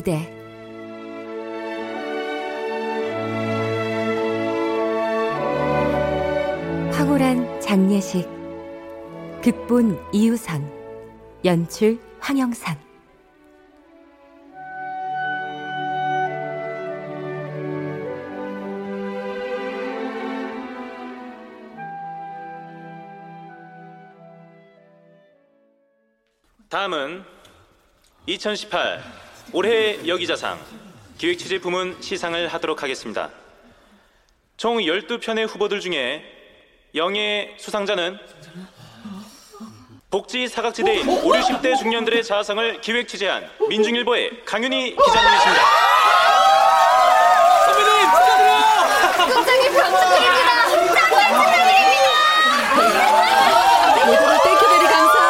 무대. 황홀한 장례식. 극본 이유선. 연출 황영선. 다음은 2018 올해 여기자상 기획취재 부문 시상을 하도록 하겠습니다. 총 12편의 후보들 중에 영예 수상자는 복지 사각지대인 5, 60대 중년들의 자아성을 기획 취재한 민중일보의 강윤희 기자님이십니다. 선배님 축하드려요. 굉장히 감사드립니다. 정말 축하드립니다. 모두들 thank you very 감사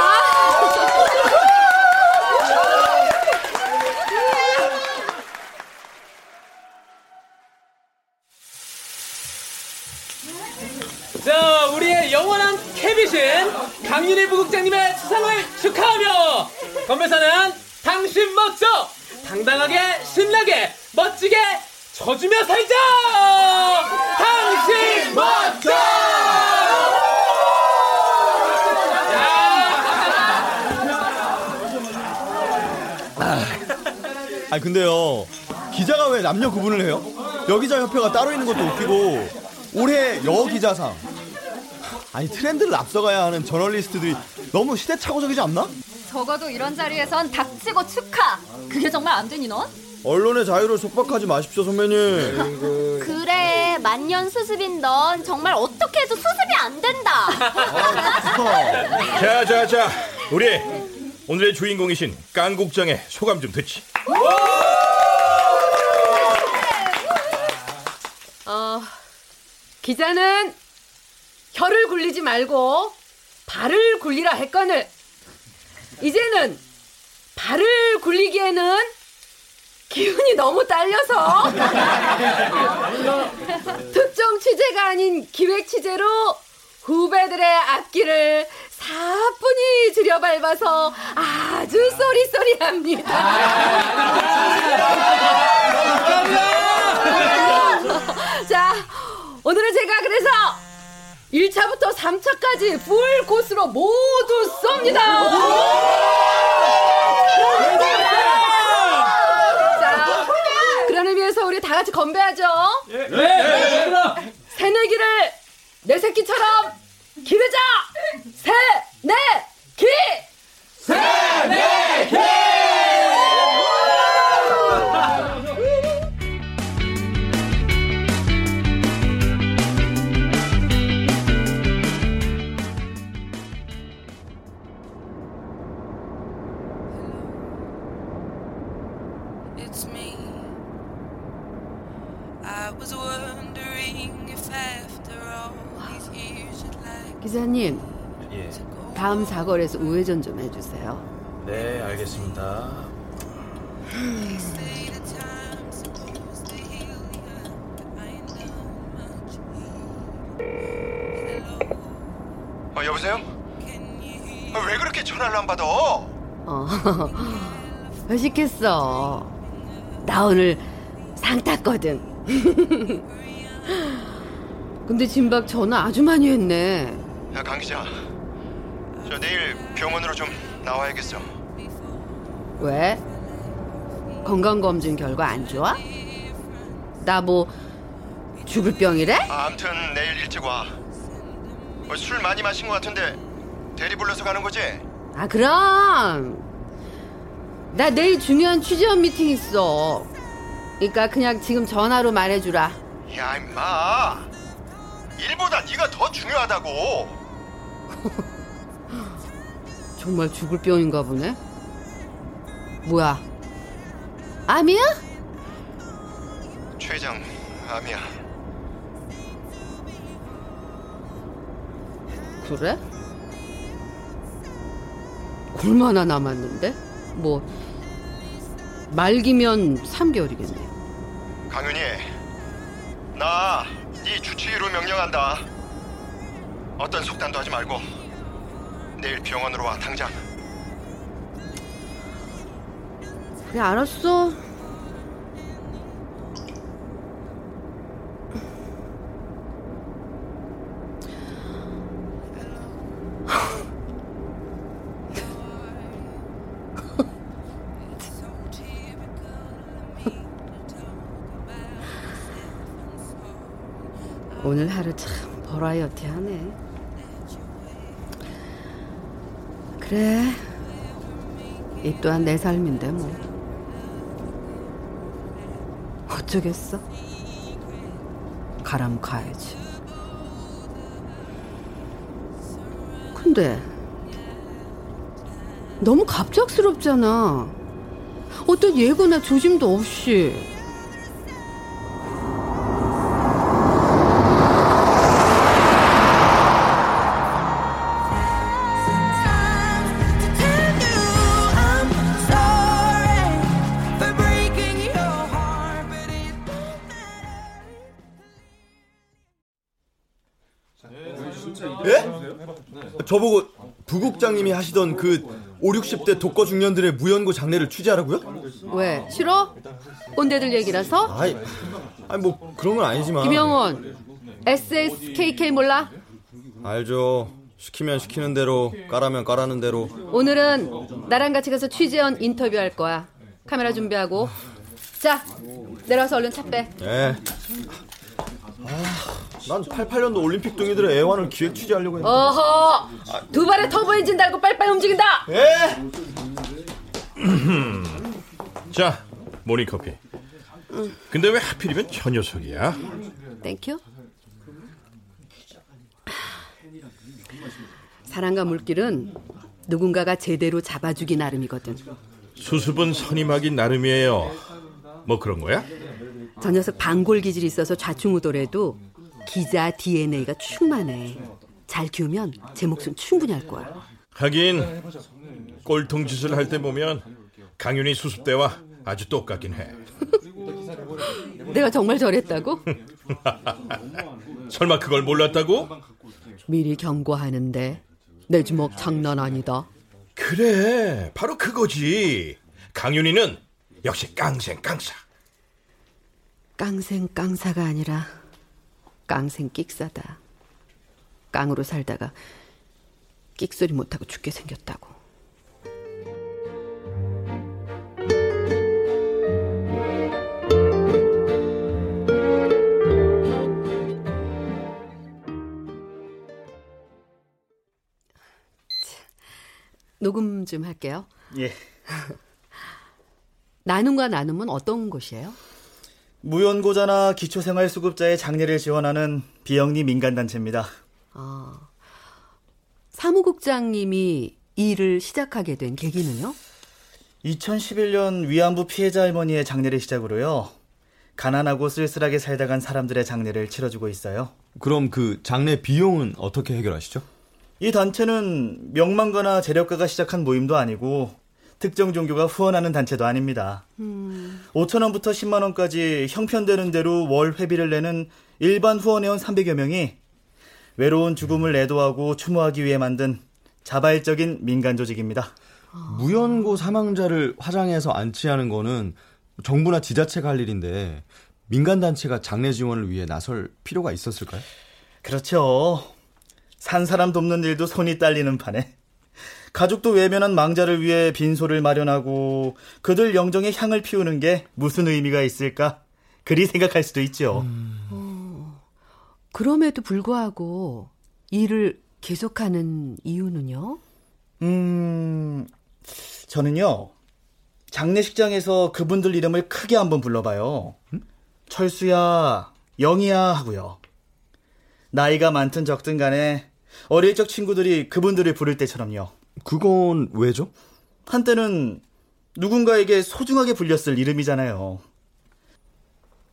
자, 우리의 영원한 캡이신 강윤희 부국장님의 수상을 축하하며 건배사는 당신 멋져 당당하게 신나게 멋지게 져주며 살자. 당신 멋져. 아니 근데요 기자가 왜 남녀 구분을 해요? 여기자 협회가 따로 있는 것도 웃기고 올해 여기자상 아니 트렌드를 앞서가야 하는 저널리스트들이 너무 시대착오적이지 않나? 적어도 이런 자리에선 닥치고 축하. 그게 정말 안 되니 넌? 언론의 자유를 속박하지 마십시오 선배님 그래 만년 수습인 넌 정말 어떻게 해도 수습이 안 된다. 자, 자, 자, 우리 오늘의 주인공이신 깡국장의 소감 좀 듣지. 어, 기자는 혀를 굴리지 말고 발을 굴리라 했거늘 이제는 발을 굴리기에는 기운이 너무 딸려서 특정 취재가 아닌 기획 취재로 후배들의 앞길을 사뿐히 들여 밟아서 아주 쏘리쏘리합니다. 자, 오늘은 제가 그래서 1차부터 3차까지 풀 코스로 모두 쏩니다. 자, 그런 의미에서 우리 다 같이 건배하죠. 네. 새내기를 내 새끼처럼 기르자. 새, 내, 기. 기자님, 예. 다음 사거리에서 우회전 좀 해주세요. 네, 알겠습니다. 어, 여보세요? 아, 왜 그렇게 전화를 안 받아? 어, 회식했어. 나 오늘 상 탔거든. 근데 진박 전화 아주 많이 했네. 야, 강 기자. 저 내일 병원으로 좀 나와야겠어. 왜? 건강검진 결과 안 좋아? 나 뭐 죽을 병이래? 아, 암튼 내일 일찍 와. 어, 술 많이 마신 것 같은데 대리 불러서 가는 거지? 아 그럼 나 내일 중요한 취재원 미팅 있어. 그러니까 그냥 지금 전화로 말해주라. 야, 임마. 일보다 네가 더 중요하다고. 정말 죽을 병인가 보네. 뭐야? 암이야? 최장 암이야. 그래? 얼마나 남았는데? 뭐 말기면 3개월이겠네. 강윤희, 나네 주치의로 명령한다. 어떤 속단도 하지 말고 내일 병원으로 와 당장. 그래 알았어. 오늘 하루 참 버라이어티하네. 그래. 이 또한 내 삶인데 뭐. 어쩌겠어? 가람 가야지. 근데 너무 갑작스럽잖아. 어떤 예고나 조짐도 없이. 저보고 부국장님이 하시던 그 5, 60대 독거 중년들의 무연고 장례를 취재하라고요? 왜? 싫어? 꼰대들 얘기라서? 아이, 아니 뭐 그런 건 아니지만 김영원, SSKK 몰라? 알죠. 시키면 시키는 대로 까라면 까라는 대로 오늘은 나랑 같이 가서 취재원 인터뷰할 거야. 카메라 준비하고. 자, 내려와서 얼른 차 빼. 예. 아, 난 88년도 올림픽 둥이들의 애환을 기획 취재하려고 했는데 어허! 두 발에 터보 엔진 달고 빨빨 움직인다! 예? 자, 모닝커피. 근데 왜 하필이면 저 녀석이야? Thank you. 사랑과 물길은 누군가가 제대로 잡아주기 나름이거든. 수습은 선임하기 나름이에요. 뭐 그런 거야? 저 녀석 방골 기질이 있어서 좌충우돌해도 기자 DNA가 충만해. 잘 키우면 제 목숨 충분히 할 거야. 하긴 꼴통 짓을 할 때 보면 강윤희 수습대와 아주 똑같긴 해. 내가 정말 저랬다고? 설마 그걸 몰랐다고? 미리 경고하는데 내 주먹 장난 아니다. 그래, 바로 그거지. 강윤희는 역시 깡생 깡사. 깡생 깡사가 아니라 깡생 끽사다. 깡으로 살다가 끽소리 못하고 죽게 생겼다고. 녹음 좀 할게요. 예. 나눔과 나눔은 어떤 곳이에요? 무연고자나 기초생활수급자의 장례를 지원하는 비영리 민간단체입니다. 아, 사무국장님이 이 일을 시작하게 된 계기는요? 2011년 위안부 피해자 할머니의 장례를 시작으로요. 가난하고 쓸쓸하게 살다 간 사람들의 장례를 치러주고 있어요. 그럼 그 장례 비용은 어떻게 해결하시죠? 이 단체는 명망가나 재력가가 시작한 모임도 아니고 특정 종교가 후원하는 단체도 아닙니다. 음, 5천 원부터 10만 원까지 형편되는 대로 월 회비를 내는 일반 후원회원 300여 명이 외로운 죽음을 애도하고 추모하기 위해 만든 자발적인 민간 조직입니다. 무연고 사망자를 화장해서 안치하는 거는 정부나 지자체가 할 일인데 민간 단체가 장례 지원을 위해 나설 필요가 있었을까요? 그렇죠. 산 사람 돕는 일도 손이 딸리는 판에 가족도 외면한 망자를 위해 빈소를 마련하고 그들 영정에 향을 피우는 게 무슨 의미가 있을까? 그리 생각할 수도 있죠. 어, 그럼에도 불구하고 일을 계속하는 이유는요? 음, 저는요, 장례식장에서 그분들 이름을 크게 한번 불러봐요. 철수야, 영희야 하고요. 나이가 많든 적든 간에 어릴 적 친구들이 그분들을 부를 때처럼요. 그건 왜죠? 한때는 누군가에게 소중하게 불렸을 이름이잖아요.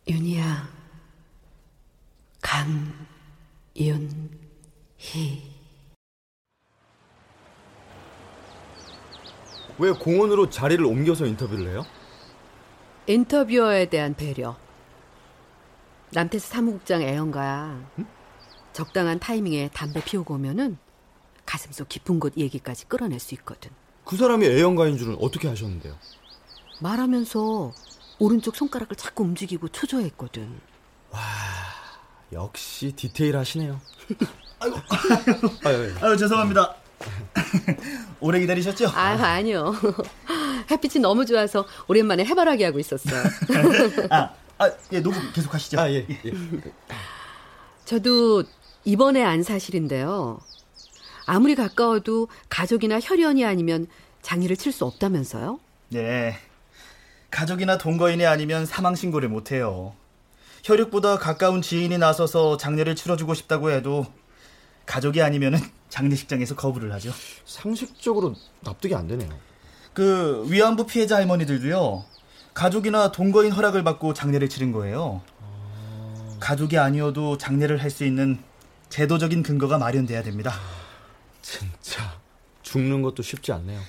윤희야, 강윤희. 왜 공원으로 자리를 옮겨서 인터뷰를 해요? 인터뷰어에 대한 배려. 남태수 사무국장 애연가야. 적당한 타이밍에 담배 피우고 오면은 가슴속 깊은 곳 얘기까지 끌어낼 수 있거든. 그 사람이 애연가인 줄은 어떻게 하셨는데요? 말하면서 오른쪽 손가락을 자꾸 움직이고 초조했거든. 역시 디테일 하시네요. 아유 죄송합니다. 오래 기다리셨죠? 아, 아니요. 햇빛이 너무 좋아서 오랜만에 해바라기 하고 있었어요. 아, 아, 예, 녹음 계속 하시죠. 아, 예. 예. 저도 이번에 안 사실인데요. 아무리 가까워도 가족이나 혈연이 아니면 장례를 칠 수 없다면서요? 네. 가족이나 동거인이 아니면 사망 신고를 못 해요. 혈육보다 가까운 지인이 나서서 장례를 치러주고 싶다고 해도 가족이 아니면은 장례식장에서 거부를 하죠. 상식적으로 납득이 안 되네요. 그 위안부 피해자 할머니들도요. 가족이나 동거인 허락을 받고 장례를 치른 거예요. 가족이 아니어도 장례를 할 수 있는 제도적인 근거가 마련돼야 됩니다. 진짜 죽는 것도 쉽지 않네요.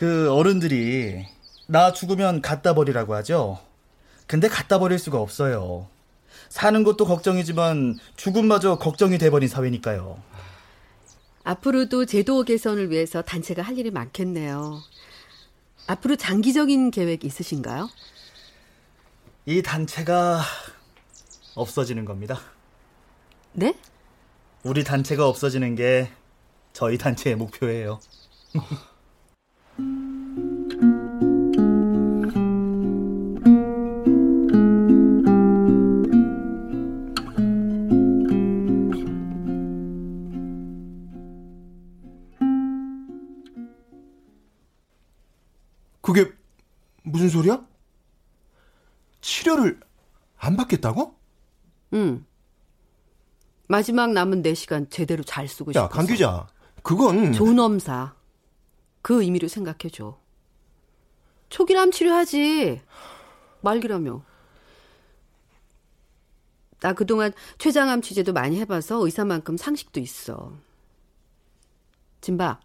그 어른들이 나 죽으면 갖다 버리라고 하죠. 근데 갖다 버릴 수가 없어요. 사는 것도 걱정이지만 죽음마저 걱정이 돼버린 사회니까요. 앞으로도 제도 개선을 위해서 단체가 할 일이 많겠네요. 앞으로 장기적인 계획 있으신가요? 이 단체가 없어지는 겁니다. 네? 우리 단체가 없어지는 게 저희 단체의 목표예요. 그게 무슨 소리야? 치료를 안 받겠다고? 응. 마지막 남은 4시간 제대로 잘 쓰고 싶어서. 야, 강 기자. 그건 존엄사. 그 의미로 생각해줘. 초기암 치료하지. 말기라며. 나 그동안 췌장암 취재도 많이 해봐서 의사만큼 상식도 있어. 진박,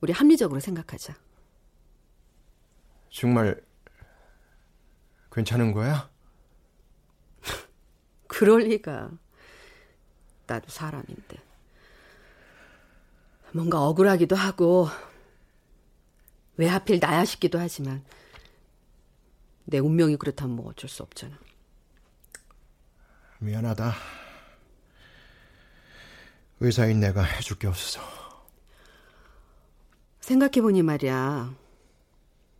우리 합리적으로 생각하자. 정말 괜찮은 거야? 그럴 리가. 나도 사람인데. 뭔가 억울하기도 하고, 왜 하필 나야 싶기도 하지만, 내 운명이 그렇다면 뭐 어쩔 수 없잖아. 미안하다. 의사인 내가 해줄 게 없어서. 생각해보니 말이야.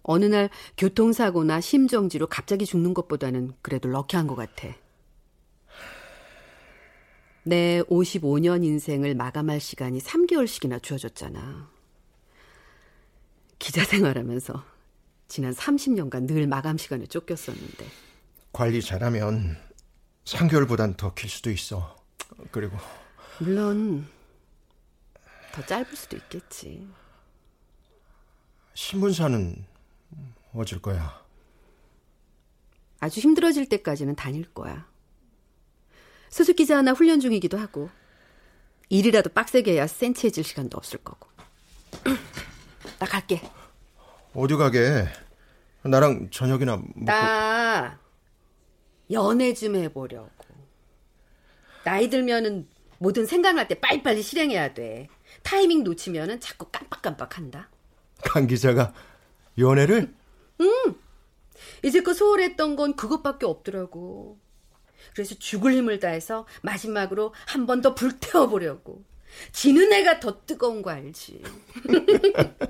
어느 날 교통사고나 심정지로 갑자기 죽는 것보다는 그래도 럭키한 것 같아. 내 55년 인생을 마감할 시간이 3개월씩이나 주어졌잖아. 기자 생활하면서 지난 30년간 늘 마감 시간에 쫓겼었는데. 관리 잘하면 3개월보단 더 길 수도 있어. 그리고 물론 더 짧을 수도 있겠지. 신문사는 어쩔 거야? 아주 힘들어질 때까지는 다닐 거야. 수습 기자 하나 훈련 중이기도 하고 일이라도 빡세게 해야 센치해질 시간도 없을 거고. 나 갈게. 어디 가게? 나랑 저녁이나 먹고 나 연애 좀 해보려고. 나이 들면은 뭐든 생각날 때 빨리빨리 실행해야 돼. 타이밍 놓치면은 자꾸 깜빡깜빡한다. 강 기자가 연애를 응. 이제껏 소홀했던 건 그것밖에 없더라고. 그래서 죽을 힘을 다해서 마지막으로 한 번 더 불태워 보려고. 지는 애가 더 뜨거운 거 알지?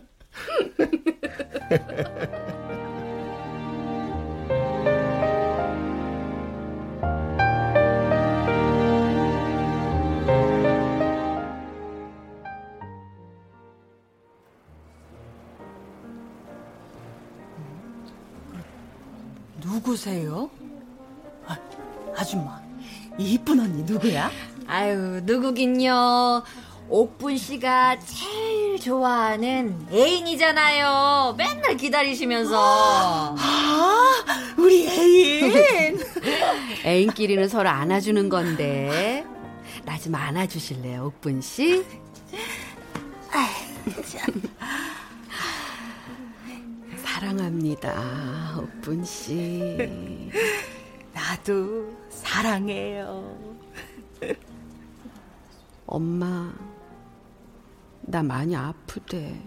누구세요? 아, 아줌마, 이 이쁜 언니 누구야? 아유, 누구긴요. 옥분 씨가 제일 좋아하는 애인이잖아요. 맨날 기다리시면서. 아, 우리 애인. 애인끼리는 서로 안아주는 건데. 나 좀 안아주실래요, 옥분 씨? 사랑합니다, 옥분 씨. 나도 사랑해요. 엄마, 나 많이 아프대.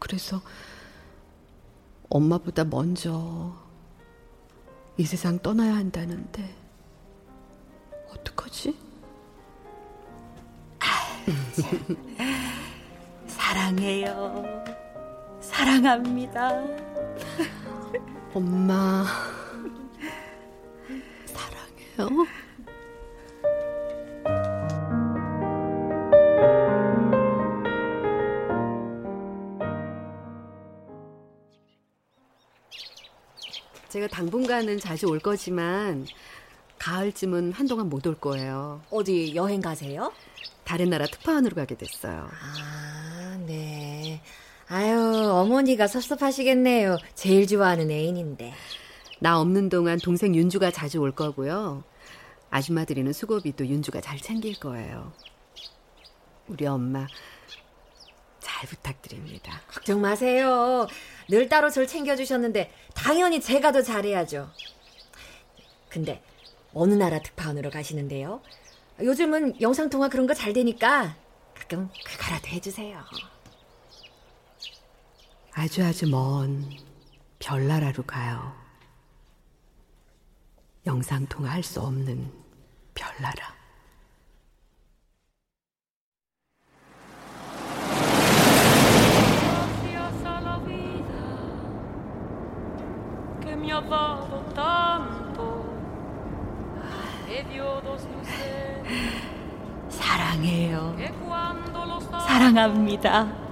그래서 엄마보다 먼저 이 세상 떠나야 한다는데 어떡하지? 사랑해요. 사랑합니다. 엄마 사랑해요. 제가 당분간은 자주 올 거지만 가을쯤은 한동안 못 올 거예요. 어디 여행 가세요? 다른 나라 특파원으로 가게 됐어요. 아, 네. 아유, 어머니가 섭섭하시겠네요. 제일 좋아하는 애인인데. 나 없는 동안 동생 윤주가 자주 올 거고요. 아줌마들이는 수고비도 윤주가 잘 챙길 거예요. 우리 엄마 잘 부탁드립니다. 걱정 마세요. 늘 따로 절 챙겨주셨는데 당연히 제가 더 잘해야죠. 근데 어느 나라 특파원으로 가시는데요? 요즘은 영상통화 그런 거 잘 되니까 가끔 그거라도 해주세요. 아주 아주 먼 별나라로 가요. 영상통화 할 수 없는 별나라. 사랑해요. 사랑합니다.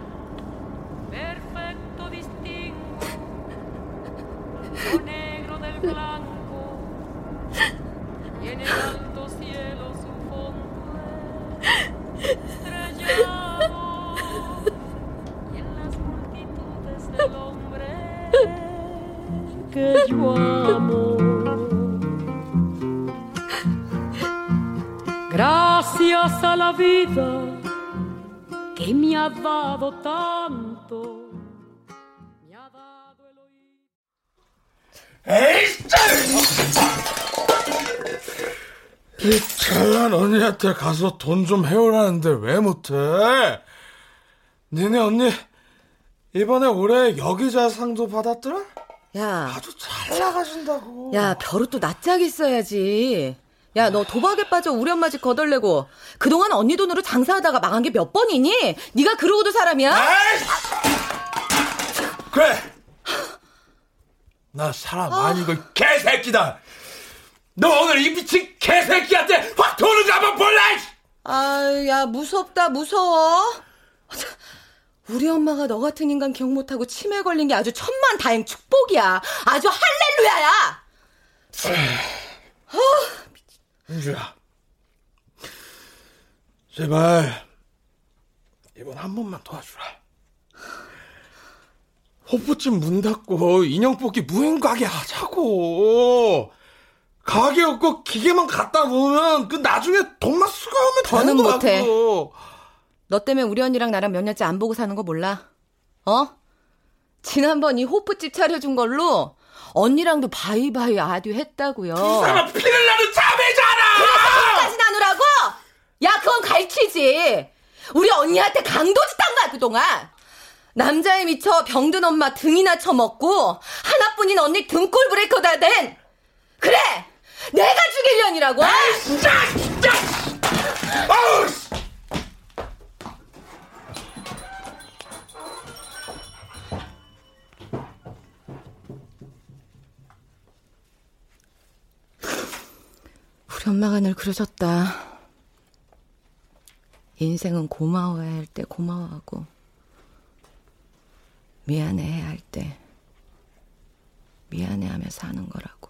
En el alto cielo su fondo estrellado y en las multitudes del hombre que yo amo. Gracias a la vida que me ha dado tanto. 이 잘난 언니한테 가서 돈 좀 해오라는데 왜 못해? 니네 언니 이번에 올해 여기자 상도 받았더라? 야. 아주 잘 나가신다고. 야, 벼룩도 낯짝이 써야지. 야, 너 도박에 빠져 우리 엄마 집 거덜내고 그동안 언니 돈으로 장사하다가 망한 게 몇 번이니? 네가 그러고도 사람이야? 그래. 나 사람 아닌 걸 개새끼다. 너 오늘 이 미친 개새끼한테 확 돈을 잡아 볼래? 아, 야, 무섭다, 무서워. 우리 엄마가 너 같은 인간 기억 못하고 치매 걸린 게 아주 천만 다행 축복이야. 아주 할렐루야야! 어, 은주야. 제발 이번 한 번만 도와주라. 호프집 문 닫고 인형 뽑기 무인 가게 하자고. 가게 없고 기계만 갖다 놓으면 그 나중에 돈만 수거하면 되는 거라고. 못해. 너 때문에 우리 언니랑 나랑 몇 년째 안 보고 사는 거 몰라? 어? 지난번 이 호프집 차려준 걸로 언니랑도 바이바이 아듀 했다고요. 두 사람 피를 나는 자매잖아! 그래서 돈까지 나누라고? 야, 그건 갈치지. 우리 언니한테 강도 짓 한 거야, 그동안. 남자에 미쳐 병든 엄마 등이나 쳐먹고 하나뿐인 언니 등골 브레이커다 된. 그래! 내가 죽일년이라고! 진짜! 진짜! 아우! 우리 엄마가 늘 그러셨다. 인생은 고마워야 할 때 고마워하고, 미안해야 할 때 미안해하며 사는 거라고.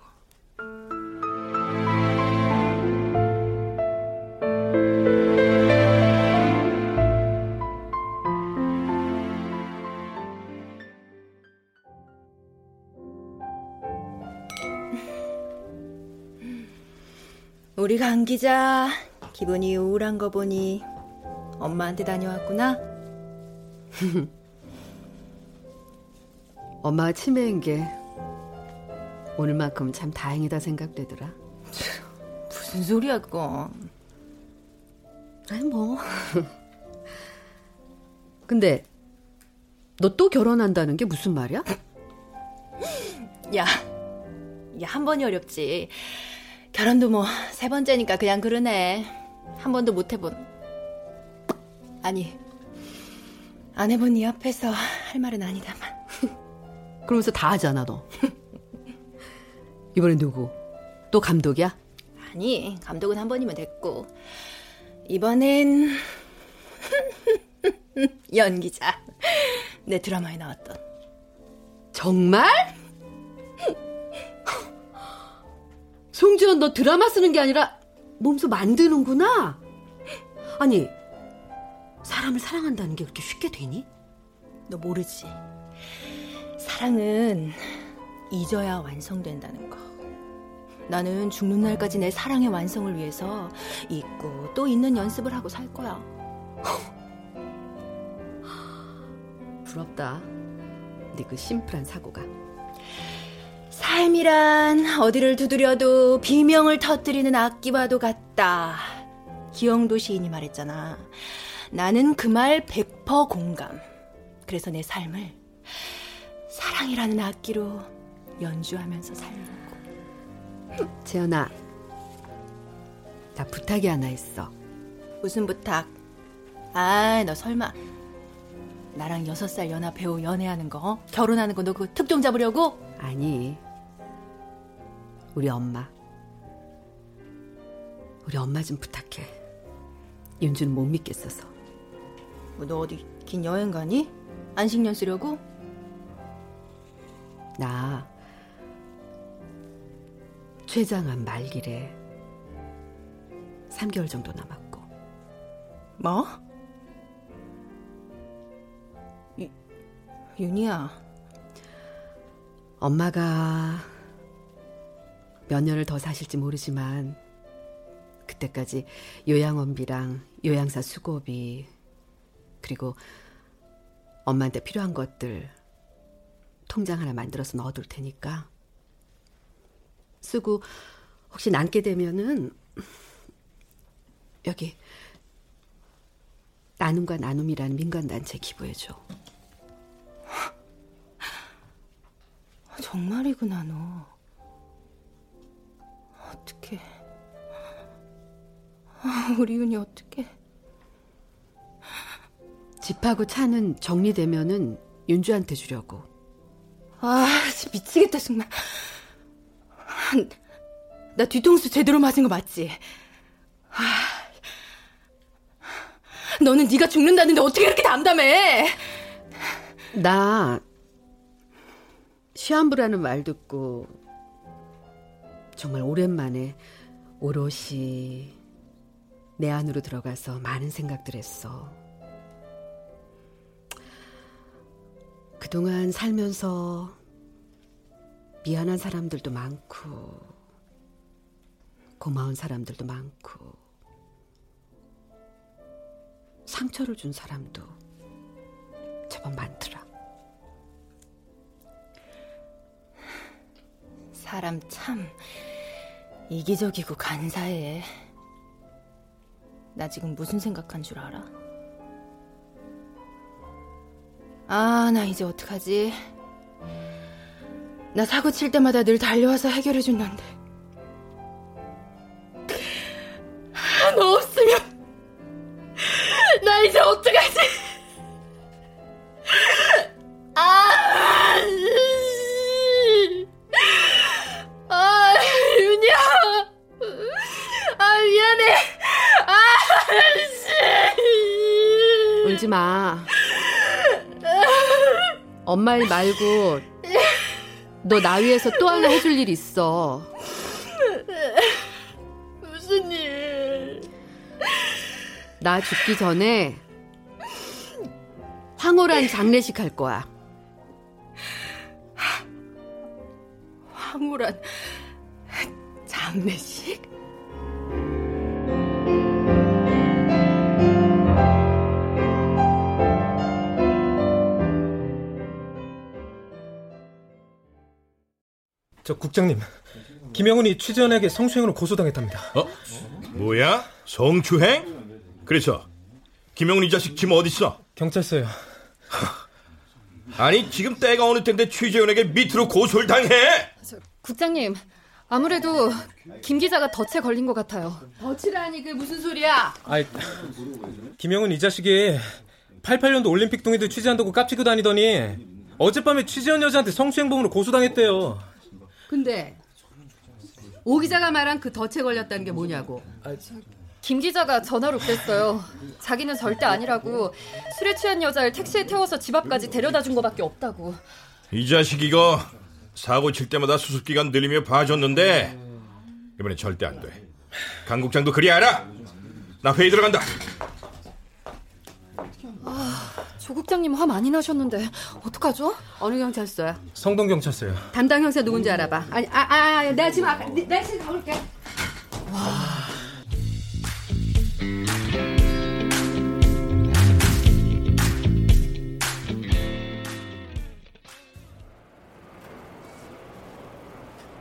우리 강 기자 기분이 우울한 거 보니 엄마한테 다녀왔구나. 엄마가 치매인 게 오늘만큼 참 다행이다 생각되더라. 무슨 소리야 그거. 아니 뭐. 근데 너 또 결혼한다는 게 무슨 말이야? 야, 야, 한 번이 어렵지. 결혼도 뭐, 세 번째니까 그냥 그러네. 한 번도 못 해본. 아니, 안 해본 네 앞에서 할 말은 아니다만. 그러면서 다 하잖아, 너. 이번엔 누구? 또 감독이야? 아니, 감독은 한 번이면 됐고. 이번엔, 연기자. 내 드라마에 나왔던. 정말? 송지연, 너 드라마 쓰는 게 아니라 몸소 만드는구나? 아니, 사람을 사랑한다는 게 그렇게 쉽게 되니? 너 모르지. 사랑은 잊어야 완성된다는 거. 나는 죽는 날까지 내 사랑의 완성을 위해서 잊고 또 잊는 연습을 하고 살 거야. 부럽다. 네 그 심플한 사고가. 삶이란 어디를 두드려도 비명을 터뜨리는 악기와도 같다. 기영도 시인이 말했잖아. 나는 그 말 100% 공감. 그래서 내 삶을 사랑이라는 악기로 연주하면서 살려고. 재현아, 나 부탁이 하나 있어. 무슨 부탁? 아, 너 설마 나랑 여섯 살 연하 배우 연애하는 거, 어? 결혼하는 거 너그 특종 잡으려고? 아니, 우리 엄마. 우리 엄마 좀 부탁해. 윤주는 못 믿겠어서. 뭐너 어디 긴 여행 가니? 안식년 쓰려고? 나 췌장암 말기래. 3개월 정도 남았고. 뭐? 유, 윤희야. 엄마가 몇 년을 더 사실지 모르지만 그때까지 요양원비랑 요양사 수고비 그리고 엄마한테 필요한 것들 통장 하나 만들어서 넣어둘 테니까 쓰고 혹시 남게 되면은 여기 나눔과 나눔이라는 민간단체 기부해줘. 정말이구나 너. 어떻게? 우리 윤이 어떻게? 집하고 차는 정리되면은 윤주한테 주려고. 아, 미치겠다 정말. 나 뒤통수 제대로 맞은 거 맞지? 아, 너는 네가 죽는다는데 어떻게 이렇게 담담해? 나 시한부라는 말 듣고 정말 오랜만에 오롯이 내 안으로 들어가서 많은 생각들 했어. 그동안 살면서 미안한 사람들도 많고, 고마운 사람들도 많고, 상처를 준 사람도 제법 많더라. 사람 참 이기적이고 간사해. 나 지금 무슨 생각한 줄 알아? 아, 나 이제 어떡하지? 나 사고 칠 때마다 늘 달려와서 해결해 준다는데. 말고 너 나 위해서 또 하나 해줄 일 있어. 무슨 일? 나 죽기 전에 황홀한 장례식 할 거야. 황홀한 장례식? 국장님, 김영훈이 취재원에게 성추행으로 고소당했답니다. 어? 뭐야? 성추행? 그래서 김영훈 이 자식 지금 어디 있어? 경찰서요. 아니 지금 때가 어느 때인데 최재훈에게 밑으로 고소를 당해? 국장님, 아무래도 김 기자가 덫에 걸린 것 같아요. 덫이라니 그게 무슨 소리야? 아이, 김영은 이 자식이 88년도 올림픽 동의도 취재한다고 깝치고 다니더니 어젯밤에 취재한 여자한테 성추행범으로 고소당했대요. 근데 오 기자가 말한 그 덫에 걸렸다는 게 뭐냐고? 김 기자가 전화로 그랬어요. 자기는 절대 아니라고 술에 취한 여자를 택시에 태워서 집 앞까지 데려다 준 거밖에 없다고. 이 자식 이거 사고 칠 때마다 수습 기간 늘리며 봐줬는데 이번엔 절대 안 돼. 강 국장도 그리 알아. 나 회의 들어간다. 아, 조 국장님 화 많이 나셨는데 어떡하죠? 어느 경찰서야? 성동 경찰서요. 담당 형사 누군지 알아봐. 아니, 아, 아, 아 내가 지금 아까, 내가 지금 가볼게. 와.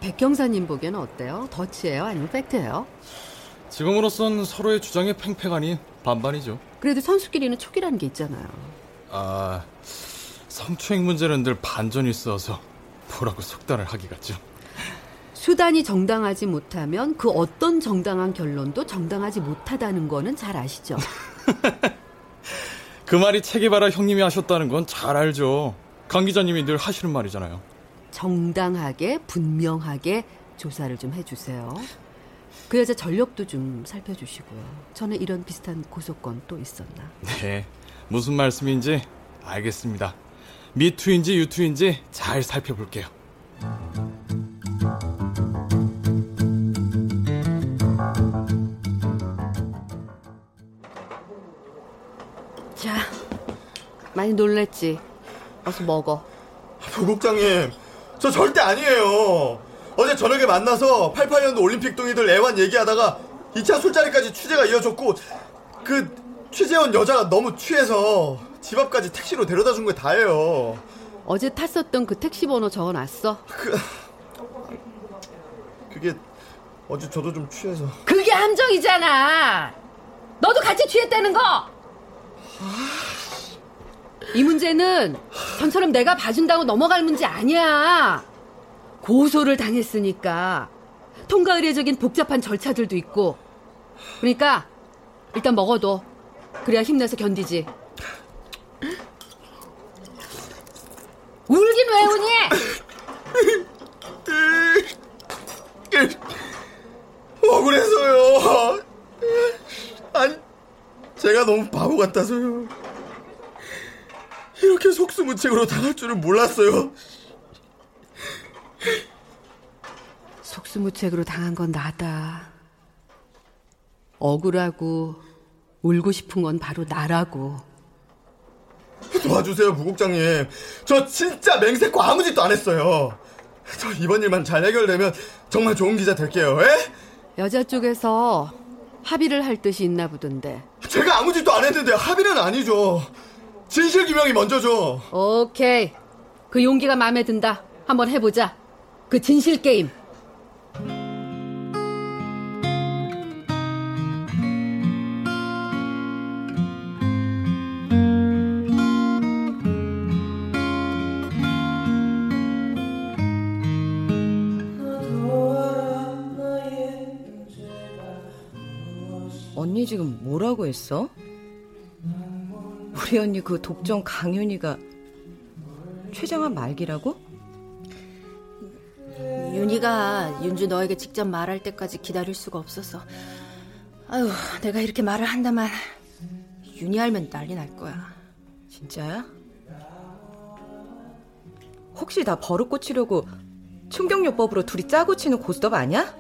백 경사님 보기에는 어때요? 덫이에요? 아니면 팩트예요? 지금으로선 서로의 주장이 팽팽 하니 반반이죠. 그래도 선수끼리는 촉이라는 게 있잖아요. 아, 성추행 문제는 늘 반전이 있어서 뭐라고 속단을 하기 같죠. 수단이 정당하지 못하면 그 어떤 정당한 결론도 정당하지 못하다는 거는 잘 아시죠? 그 말이 체계바라 형님이 하셨다는 건 잘 알죠. 강 기자님이 늘 하시는 말이잖아요. 정당하게 분명하게 조사를 좀 해주세요. 그 여자 전력도 좀 살펴주시고요. 전에 이런 비슷한 고소건 또 있었나? 네, 무슨 말씀인지 알겠습니다. 미투인지 유투인지 잘 살펴볼게요. 자, 많이 놀랬지? 어서 먹어. 부국장님, 저 절대 아니에요. 어제 저녁에 만나서 88년도 올림픽 동의들 애완 얘기하다가 2차 술자리까지 취재가 이어졌고 그 취재원 여자가 너무 취해서 집 앞까지 택시로 데려다 준 게 다예요. 어제 탔었던 그 택시 번호 적어놨어? 그, 그게 어제 저도 좀 취해서 그게 함정이잖아. 너도 같이 취했다는 거. 이 문제는 전처럼 내가 봐준다고 넘어갈 문제 아니야. 고소를 당했으니까 통과 의례적인 복잡한 절차들도 있고. 그러니까 일단 먹어도 그래야 힘내서 견디지. 울긴 왜 우니? 억울해서요. 아니, 제가 너무 바보 같아서요. 이렇게 속수무책으로 당할 줄은 몰랐어요. 속수무책으로 당한 건 나다. 억울하고 울고 싶은 건 바로 나라고. 도와주세요, 부국장님. 저 진짜 맹세코 아무 짓도 안 했어요. 저 이번 일만 잘 해결되면 정말 좋은 기자 될게요. 에? 여자 쪽에서 합의를 할 뜻이 있나 보던데. 제가 아무 짓도 안 했는데 합의는 아니죠. 진실 규명이 먼저죠. 오케이. 그 용기가 마음에 든다. 한번 해보자. 그 진실 게임. 지금 뭐라고 했어? 우리 언니 그 독점 강윤이가 최장한 말기라고? 윤희가 윤주 너에게 직접 말할 때까지 기다릴 수가 없어서 아유 내가 이렇게 말을 한다만 윤희 알면 난리 날 거야 진짜야? 혹시 나 버릇 고치려고 충격요법으로 둘이 짜고 치는 고스톱 아니야?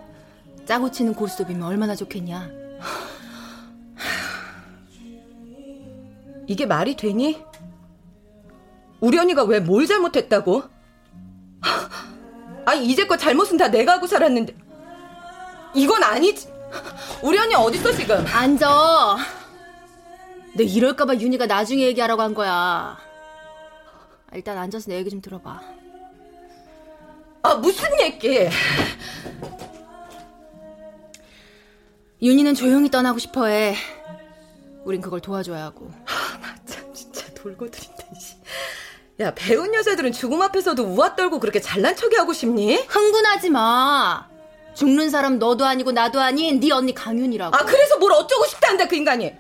짜고 치는 고스톱이면 얼마나 좋겠냐 이게 말이 되니? 우리 언니가 왜 뭘 잘못했다고? 아니 이제껏 잘못은 다 내가 하고 살았는데. 이건 아니지 우리 언니 어딨어 지금? 앉아. 내 이럴까봐 윤희가 나중에 얘기하라고 한 거야. 일단 앉아서 내 얘기 좀 들어봐. 아 무슨 얘기? 윤희는 조용히 떠나고 싶어해 우린 그걸 도와줘야 하고 나참 진짜 돌고 들인다 야, 배운 여자들은 죽음 앞에서도 우아 떨고 그렇게 잘난 척이 하고 싶니? 흥분하지 마. 죽는 사람 너도 아니고 나도 아닌 네 언니 강윤이라고. 아, 그래서 뭘 어쩌고 싶다는데, 그 인간이.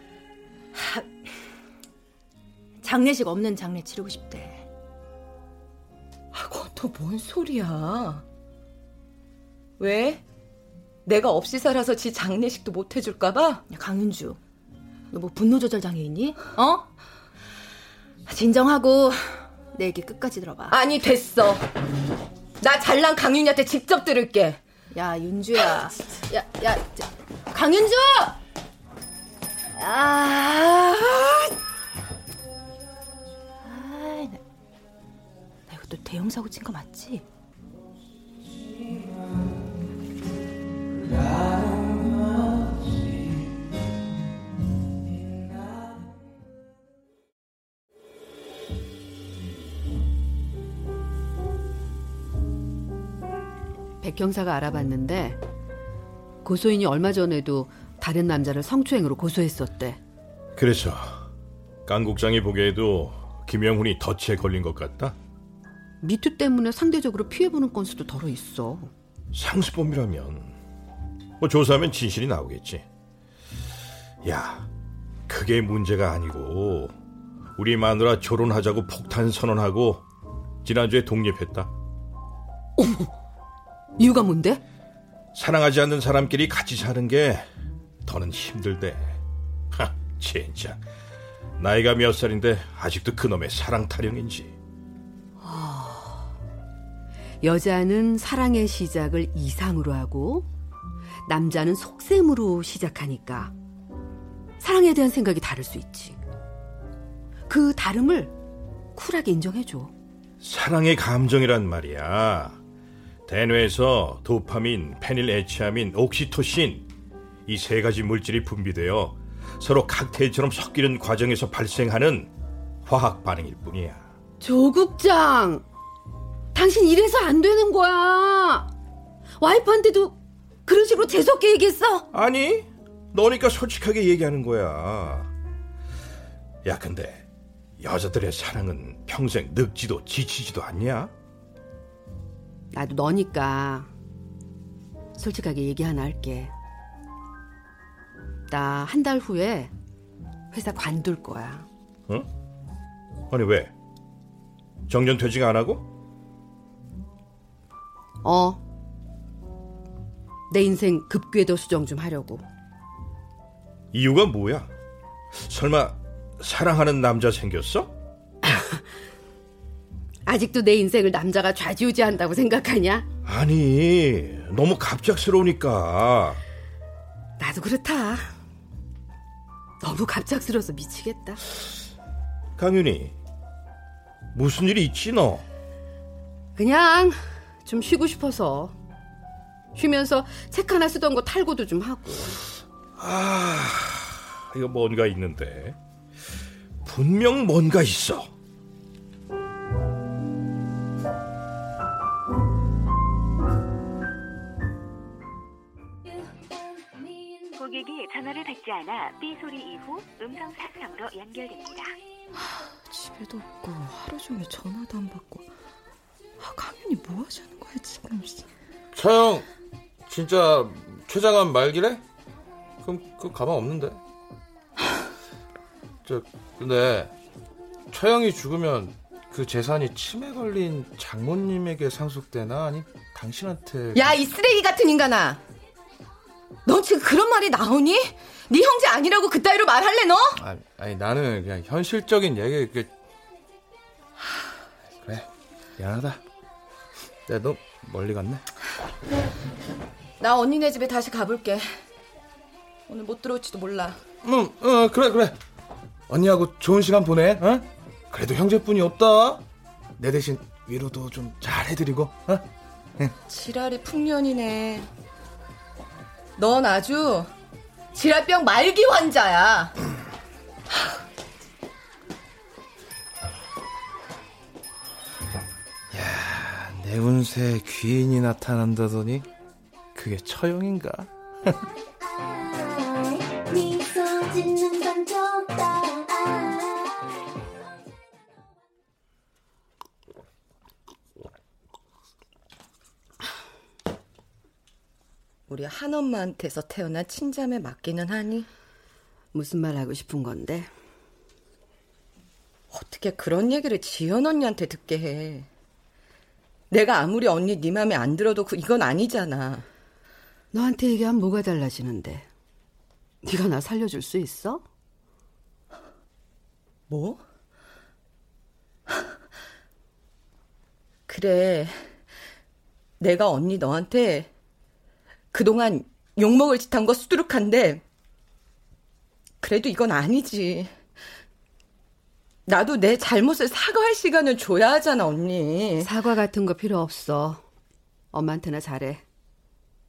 장례식 없는 장례 치르고 싶대. 아, 그건 또 뭔 소리야. 왜? 내가 없이 살아서 지 장례식도 못 해줄까봐? 야, 강윤주. 너 뭐 분노 조절 장애 있니? 어? 진정하고 내 얘기 끝까지 들어봐. 아니, 됐어. 나 잘난 강윤이한테 직접 들을게. 야, 윤주야. 야, 야, 저, 강윤주! 아, 아, 나, 또 대형 사고 친 거 맞지? 백 형사가 알아봤는데 고소인이 얼마 전에도 다른 남자를 성추행으로 고소했었대. 그래서 강 국장이 보기에도 김영훈이 덫에 걸린 것 같다. 미투 때문에 상대적으로 피해보는 건수도 덜어 있어. 상습범이라면 뭐 조사하면 진실이 나오겠지. 야, 그게 문제가 아니고 우리 마누라 결혼하자고 폭탄 선언하고 지난주에 독립했다. 이유가 뭔데? 사랑하지 않는 사람끼리 같이 사는 게 더는 힘들대. 하, 진짜. 나이가 몇 살인데 아직도 그놈의 사랑 타령인지. 여자는 사랑의 시작을 이상으로 하고 남자는 속셈으로 시작하니까 사랑에 대한 생각이 다를 수 있지. 그 다름을 쿨하게 인정해줘. 사랑의 감정이란 말이야. 대뇌에서 도파민, 페닐에치아민, 옥시토신 이 세 가지 물질이 분비되어 서로 칵테일처럼 섞이는 과정에서 발생하는 화학 반응일 뿐이야. 조국장, 당신 이래서 안 되는 거야. 와이프한테도 그런 식으로 재수없게 얘기했어? 아니, 너니까 솔직하게 얘기하는 거야. 야, 근데 여자들의 사랑은 평생 늙지도 지치지도 않냐? 나도 너니까 솔직하게 얘기 하나 할게. 나 한 달 후에 회사 관둘 거야. 응? 아니 왜? 정년 퇴직 안 하고? 어. 내 인생 급궤도 수정 좀 하려고. 이유가 뭐야? 설마 사랑하는 남자 생겼어? 아직도 내 인생을 남자가 좌지우지한다고 생각하냐? 아니, 너무 갑작스러우니까. 나도 그렇다. 너무 갑작스러워서 미치겠다. 강윤이, 무슨 일이 있지 너? 그냥 좀 쉬고 싶어서. 쉬면서 책 하나 쓰던 거 탈고도 좀 하고. 아, 이거 뭔가 있는데. 분명 뭔가 있어. 고객이 전화를 받지 않아 삐 소리 이후 음성 사성으로 연결됩니다. 집에도 없고 하루 종일 전화도 안 받고 아 강윤이 뭐 하자는 거야 지금 차영 진짜 최장한 말기래? 그럼 그 가방 없는데. 저 근데 처형이 죽으면 그 재산이 치매 걸린 장모님에게 상속되나 아니 당신한테 야, 이 쓰레기 같은 인간아. 너 지금 그런 말이 나오니? 네 형제 아니라고 그따위로 말할래 너? 아니, 아니 나는 그냥 현실적인 얘기 그 그래 미안하다. 내가 너 멀리 갔네. 나 언니네 집에 다시 가볼게. 오늘 못 들어올지도 몰라. 응, 어 그래 그래. 언니하고 좋은 시간 보내. 어? 그래도 형제뿐이 없다. 내 대신 위로도 좀 잘 해드리고. 어? 지랄이 풍년이네. 넌 아주 지랄병 말기 환자야. 내 운세에 귀인이 나타난다더니 그게 처형인가? 우리 한엄마한테서 태어난 친자매 맞기는 하니? 무슨 말 하고 싶은 건데? 어떻게 그런 얘기를 지연 언니한테 듣게 해. 내가 아무리 언니 네 맘에 안 들어도 그- 이건 아니잖아. 너한테 얘기하면 뭐가 달라지는데? 네가 나 살려줄 수 있어? 뭐? 그래. 내가 언니 너한테 그동안 욕먹을 짓 한 거 수두룩한데, 그래도 이건 아니지. 나도 내 잘못을 사과할 시간을 줘야 하잖아, 언니. 사과 같은 거 필요 없어. 엄마한테나 잘해.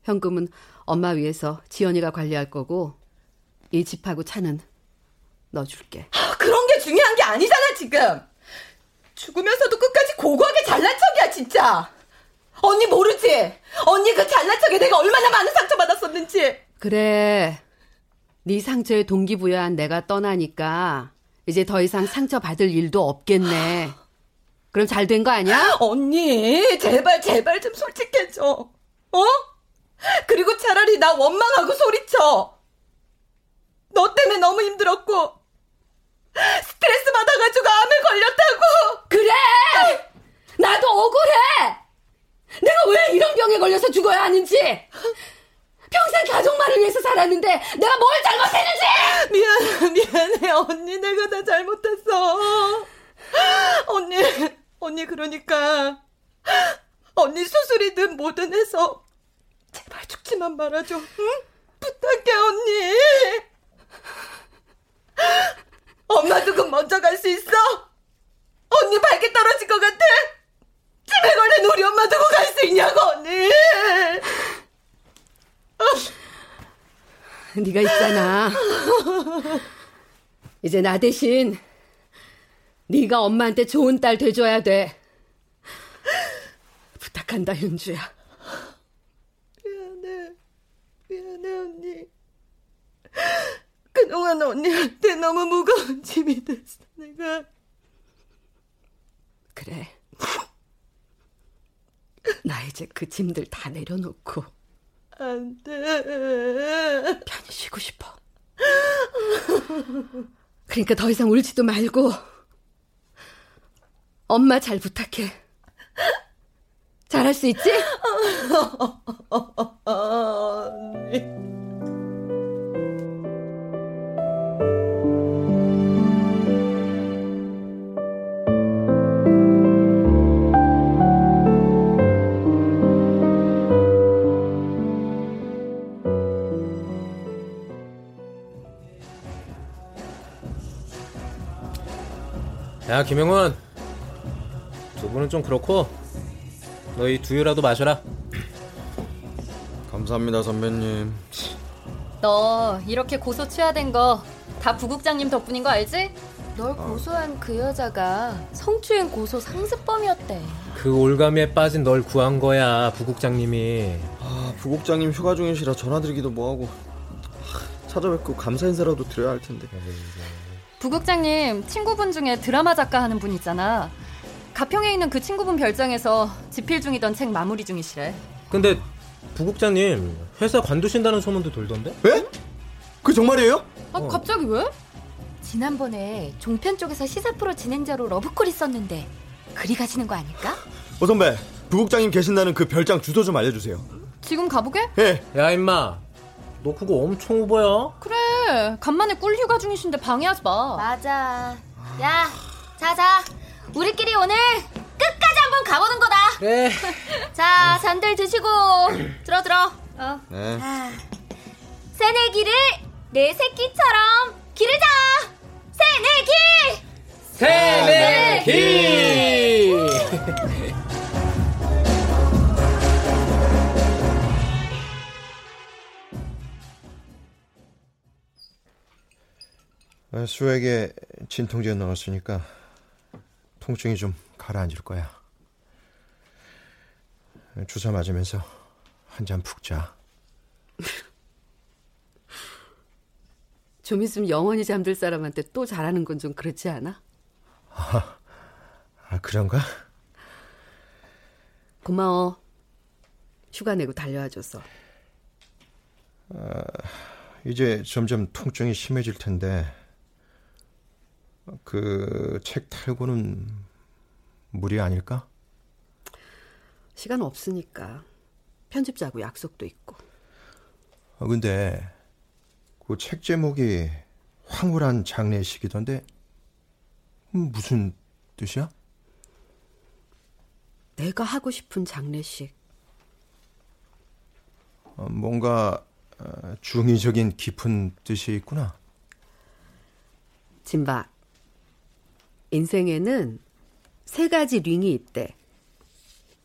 현금은 엄마 위해서 지연이가 관리할 거고 이 집하고 차는 너 줄게. 그런 게 중요한 게 아니잖아, 지금. 죽으면서도 끝까지 고고하게 잘난 척이야, 진짜. 언니 모르지? 언니 그 잘난 척에 내가 얼마나 많은 상처 받았었는지. 그래. 네 상처에 동기부여한 내가 떠나니까 이제 더 이상 상처 받을 일도 없겠네. 그럼 잘 된 거 아니야? 언니, 제발, 제발 좀 솔직해져. 어? 그리고 차라리 나 원망하고 소리쳐. 너 때문에 너무 힘들었고, 스트레스 받아가지고 암에 걸렸다고! 그래! 나도 억울해! 내가 왜 이런 병에 걸려서 죽어야 하는지! 평생 가족만을 위해서 살았는데 내가 뭘 잘못했는지! 미안, 미안해. 언니, 내가 다 잘못했어. 언니, 언니, 그러니까. 언니 수술이든 뭐든 해서 제발 죽지만 말아줘. 응? 부탁해, 언니. 엄마 두고 먼저 갈 수 있어? 언니 발기 떨어질 것 같아? 집에 걸린 우리 엄마 두고 갈 수 있냐고, 언니. 네가 있잖아. 이제 나 대신 네가 엄마한테 좋은 딸 돼줘야 돼. 부탁한다, 현주야. 미안해. 미안해, 언니. 그동안 언니한테 너무 무거운 짐이 됐어, 내가. 그래. 나 이제 그 짐들 다 내려놓고 안 돼. 편히 쉬고 싶어. 그러니까 더 이상 울지도 말고 엄마 잘 부탁해. 잘할 수 있지? 야 김영훈 두 분은 좀 그렇고 너희 두유라도 마셔라 감사합니다 선배님. 너 이렇게 고소 취하된 거 다 부국장님 덕분인 거 알지? 널 고소한 그 여자가 성추행 고소 상습범이었대. 그 올가미에 빠진 널 구한 거야 부국장님이 아 부국장님 휴가 중이시라 전화드리기도 뭐하고 하, 찾아뵙고 감사 인사라도 드려야 할 텐데. 부국장님 친구분 중에 드라마 작가 하는 분 있잖아. 가평에 있는 그 친구분 별장에서 집필 중이던 책 마무리 중이시래. 근데 부국장님 회사 관두신다는 소문도 돌던데? 에? 그 정말이에요? 아 갑자기 왜? 지난번에 종편 쪽에서 시사 프로 진행자로 러브콜 있었는데 그리 가시는 거 아닐까? 오 선배 부국장님 계신다는 그 별장 주소 좀 알려주세요. 지금 가보게? 예. 야 임마 너 그거 엄청 오버야 그래 간만에 꿀 휴가 중이신데 방해하지 마. 맞아. 야, 자자. 우리끼리 오늘 끝까지 한번 가보는 거다. 그래. 자, 잔들 드시고 들어 들어. 어. 네. 아, 새내기를 내 새끼처럼 기르자. 새내기. 새내기 아, 수에게 진통제 넣었으니까 통증이 좀 가라앉을 거야. 주사 맞으면서 한 잔 푹 자. 좀 있으면 영원히 잠들 사람한테 또 잘하는 건 좀 그렇지 않아? 아, 그런가? 고마워. 휴가 내고 달려와줘서. 아, 이제 점점 통증이 심해질 텐데 그 책 탈고는 무리 아닐까? 시간 없으니까 편집자하고 약속도 있고. 아, 근데 그 책 제목이 황홀한 장례식이던데 음, 무슨 뜻이야? 내가 하고 싶은 장례식. 어, 뭔가 어, 중의적인 깊은 뜻이 있구나. 진박. 인생에는 세 가지 ring이 있대.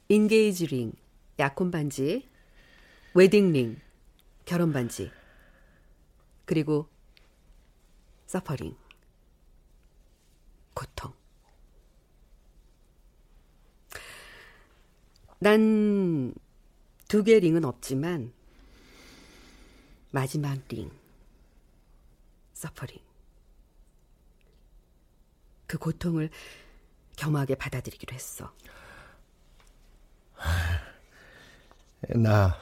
engage ring, 약혼 반지, wedding ring, 결혼 반지. 그리고 suffering. 고통. 난 두 개 링은 없지만 마지막 링. 서퍼링. 그 고통을 겸하게 받아들이기로 했어. 나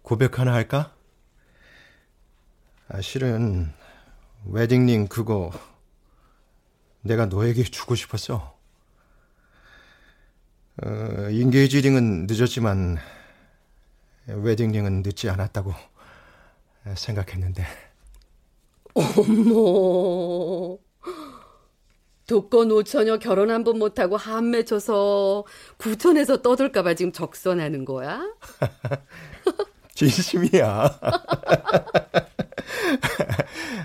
고백 하나 할까? 아, 실은 웨딩링 그거 내가 너에게 주고 싶었어. 어, 인게이지링은 늦었지만 웨딩링은 늦지 않았다고 생각했는데. 어머. 독거 노처녀 결혼 한 번 못하고 한 맺혀서 부천에서 떠들까봐 지금 적선하는 거야? 진심이야.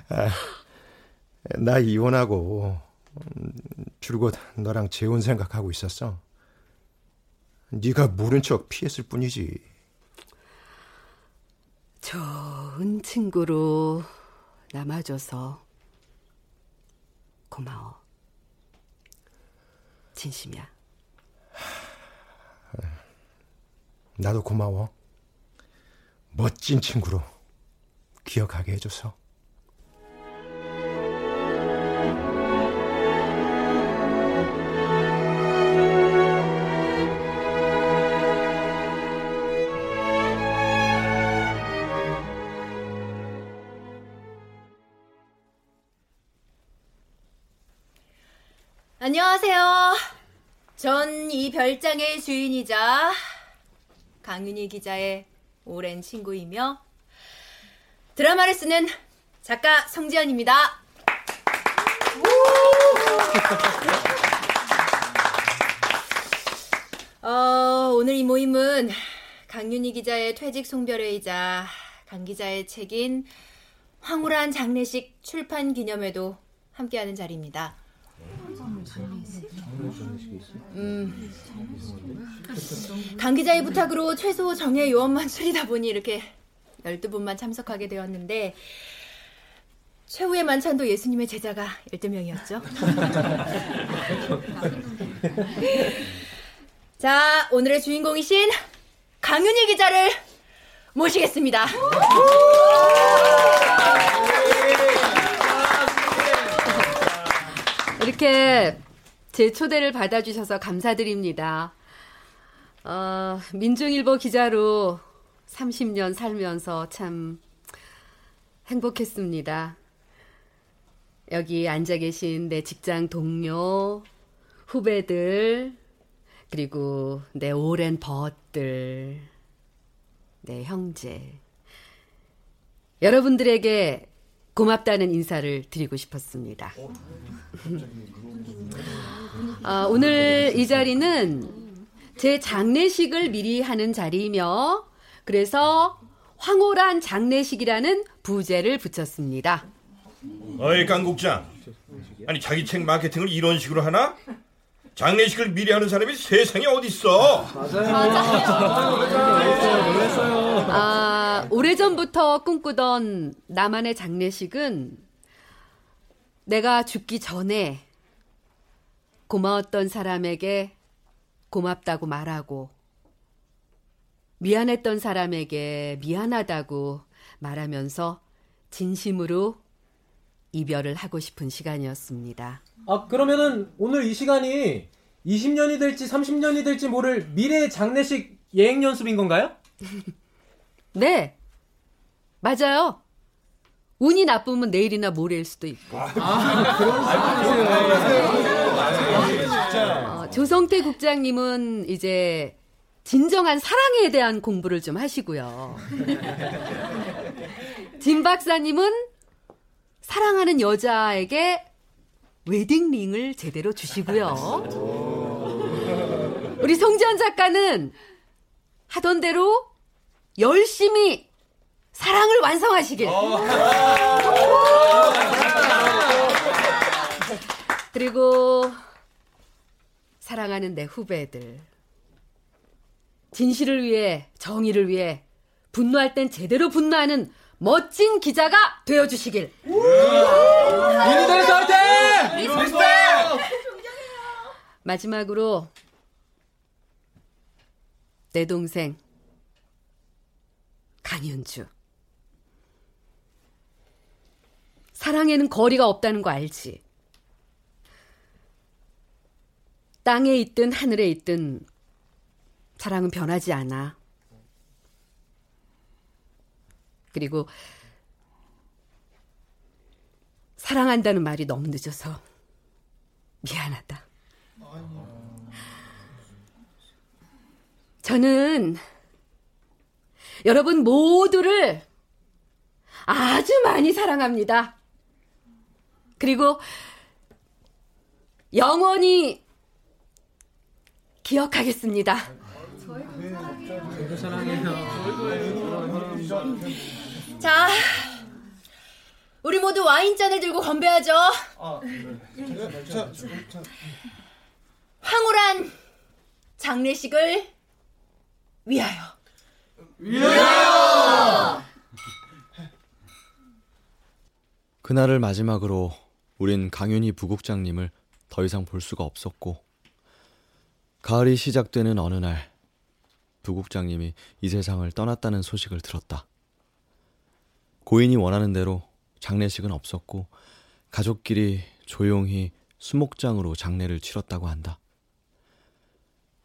아, 나 이혼하고 음, 줄곧 너랑 재혼 생각하고 있었어. 네가 모른 척 피했을 뿐이지. 좋은 친구로 남아줘서 고마워. 진심이야. 나도 고마워. 멋진 친구로 기억하게 해줘서. 전 이 별장의 주인이자 강윤희 기자의 오랜 친구이며 드라마를 쓰는 작가 성지연입니다. 어, 오늘 이 모임은 강윤희 기자의 퇴직 송별회이자 강 기자의 책인 황홀한 장례식 출판 기념회도 함께하는 자리입니다. 음, 강 기자의 부탁으로 최소 정예 요원만 추리다 보니 이렇게 12분만 참석하게 되었는데 최후의 만찬도 예수님의 제자가 12명이었죠. 자, 오늘의 주인공이신 강윤희 기자를 모시겠습니다. 이렇게 제 초대를 받아주셔서 감사드립니다. 어, 민중일보 기자로 30년 살면서 참 행복했습니다. 여기 앉아 계신 내 직장 동료, 후배들, 그리고 내 오랜 벗들, 내 형제. 여러분들에게 고맙다는 인사를 드리고 싶었습니다. 아, 오늘 이 자리는 제 장례식을 미리 하는 자리이며 그래서 황홀한 장례식이라는 부제를 붙였습니다. 어이 강국장 아니 자기 책 마케팅을 이런 식으로 하나? 장례식을 미리 하는 사람이 세상에 어딨어 아, 오래전부터 꿈꾸던 나만의 장례식은 내가 죽기 전에 고마웠던 사람에게 고맙다고 말하고 미안했던 사람에게 미안하다고 말하면서 진심으로 이별을 하고 싶은 시간이었습니다. 아, 그러면은 오늘 이 시간이 20년이 될지 30년이 될지 모를 미래의 장례식 예행 연습인 건가요? 네. 맞아요. 운이 나쁘면 내일이나 모레일 수도 있고. 어, 조성태 국장님은 이제 진정한 사랑에 대한 공부를 좀 하시고요. 진 박사님은 사랑하는 여자에게 웨딩링을 제대로 주시고요. 우리 송지현 작가는 하던 대로 열심히 사랑을 완성하시길. 그리고 사랑하는 내 후배들. 진실을 위해, 정의를 위해 분노할 땐 제대로 분노하는 멋진 기자가 되어 주시길. 민희들 화이팅! Respect! 마지막으로 내 동생 강현주. 사랑에는 거리가 없다는 거 알지? 땅에 있든 하늘에 있든 사랑은 변하지 않아. 그리고 사랑한다는 말이 너무 늦어서 미안하다. 저는 여러분 모두를 아주 많이 사랑합니다. 그리고 영원히 기억하겠습니다. 자, 우리 모두 와인잔을 들고 건배하죠. 황홀한 장례식을 위하여. 위하여! 그날을 마지막으로 우린 강윤희 부국장님을 더 이상 볼 수가 없었고 가을이 시작되는 어느 날 부국장님이 이 세상을 떠났다는 소식을 들었다. 고인이 원하는 대로 장례식은 없었고 가족끼리 조용히 수목장으로 장례를 치렀다고 한다.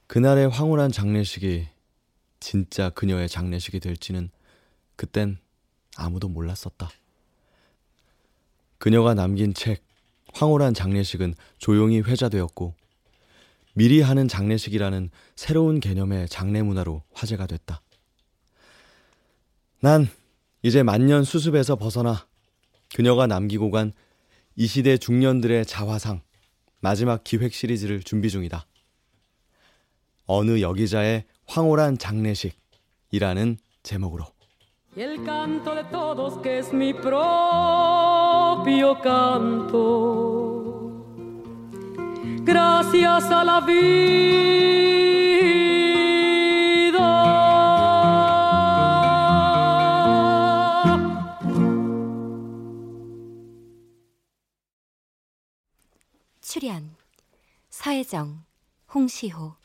그날의 황홀한 장례식이 진짜 그녀의 장례식이 될지는 그땐 아무도 몰랐었다. 그녀가 남긴 책 황홀한 장례식은 조용히 회자되었고 미리 하는 장례식이라는 새로운 개념의 장례 문화로 화제가 됐다. 난 이제 만년 수습에서 벗어나 그녀가 남기고 간 이 시대 중년들의 자화상 마지막 기획 시리즈를 준비 중이다. 어느 여기자의 황홀한 장례식이라는 제목으로. Y el canto de todos que es mi propio canto. Gracias a la vida. 출연 서혜정, 홍시호,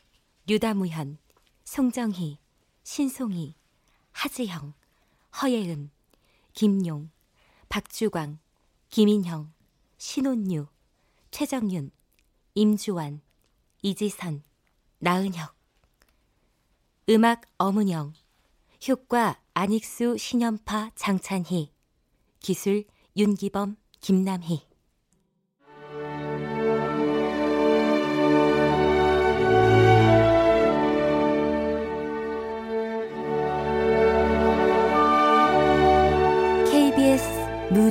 류다무현, 송정희, 신송희, 하지형, 허예은, 김용, 박주광, 김인형, 신혼유, 최정윤, 임주환, 이지선, 나은혁. 음악 어문영 효과 안익수, 신연파, 장찬희 기술 윤기범, 김남희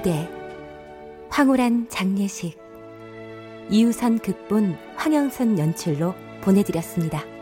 무대 황홀한 장례식 이우선 극본 황영선 연출로 보내드렸습니다.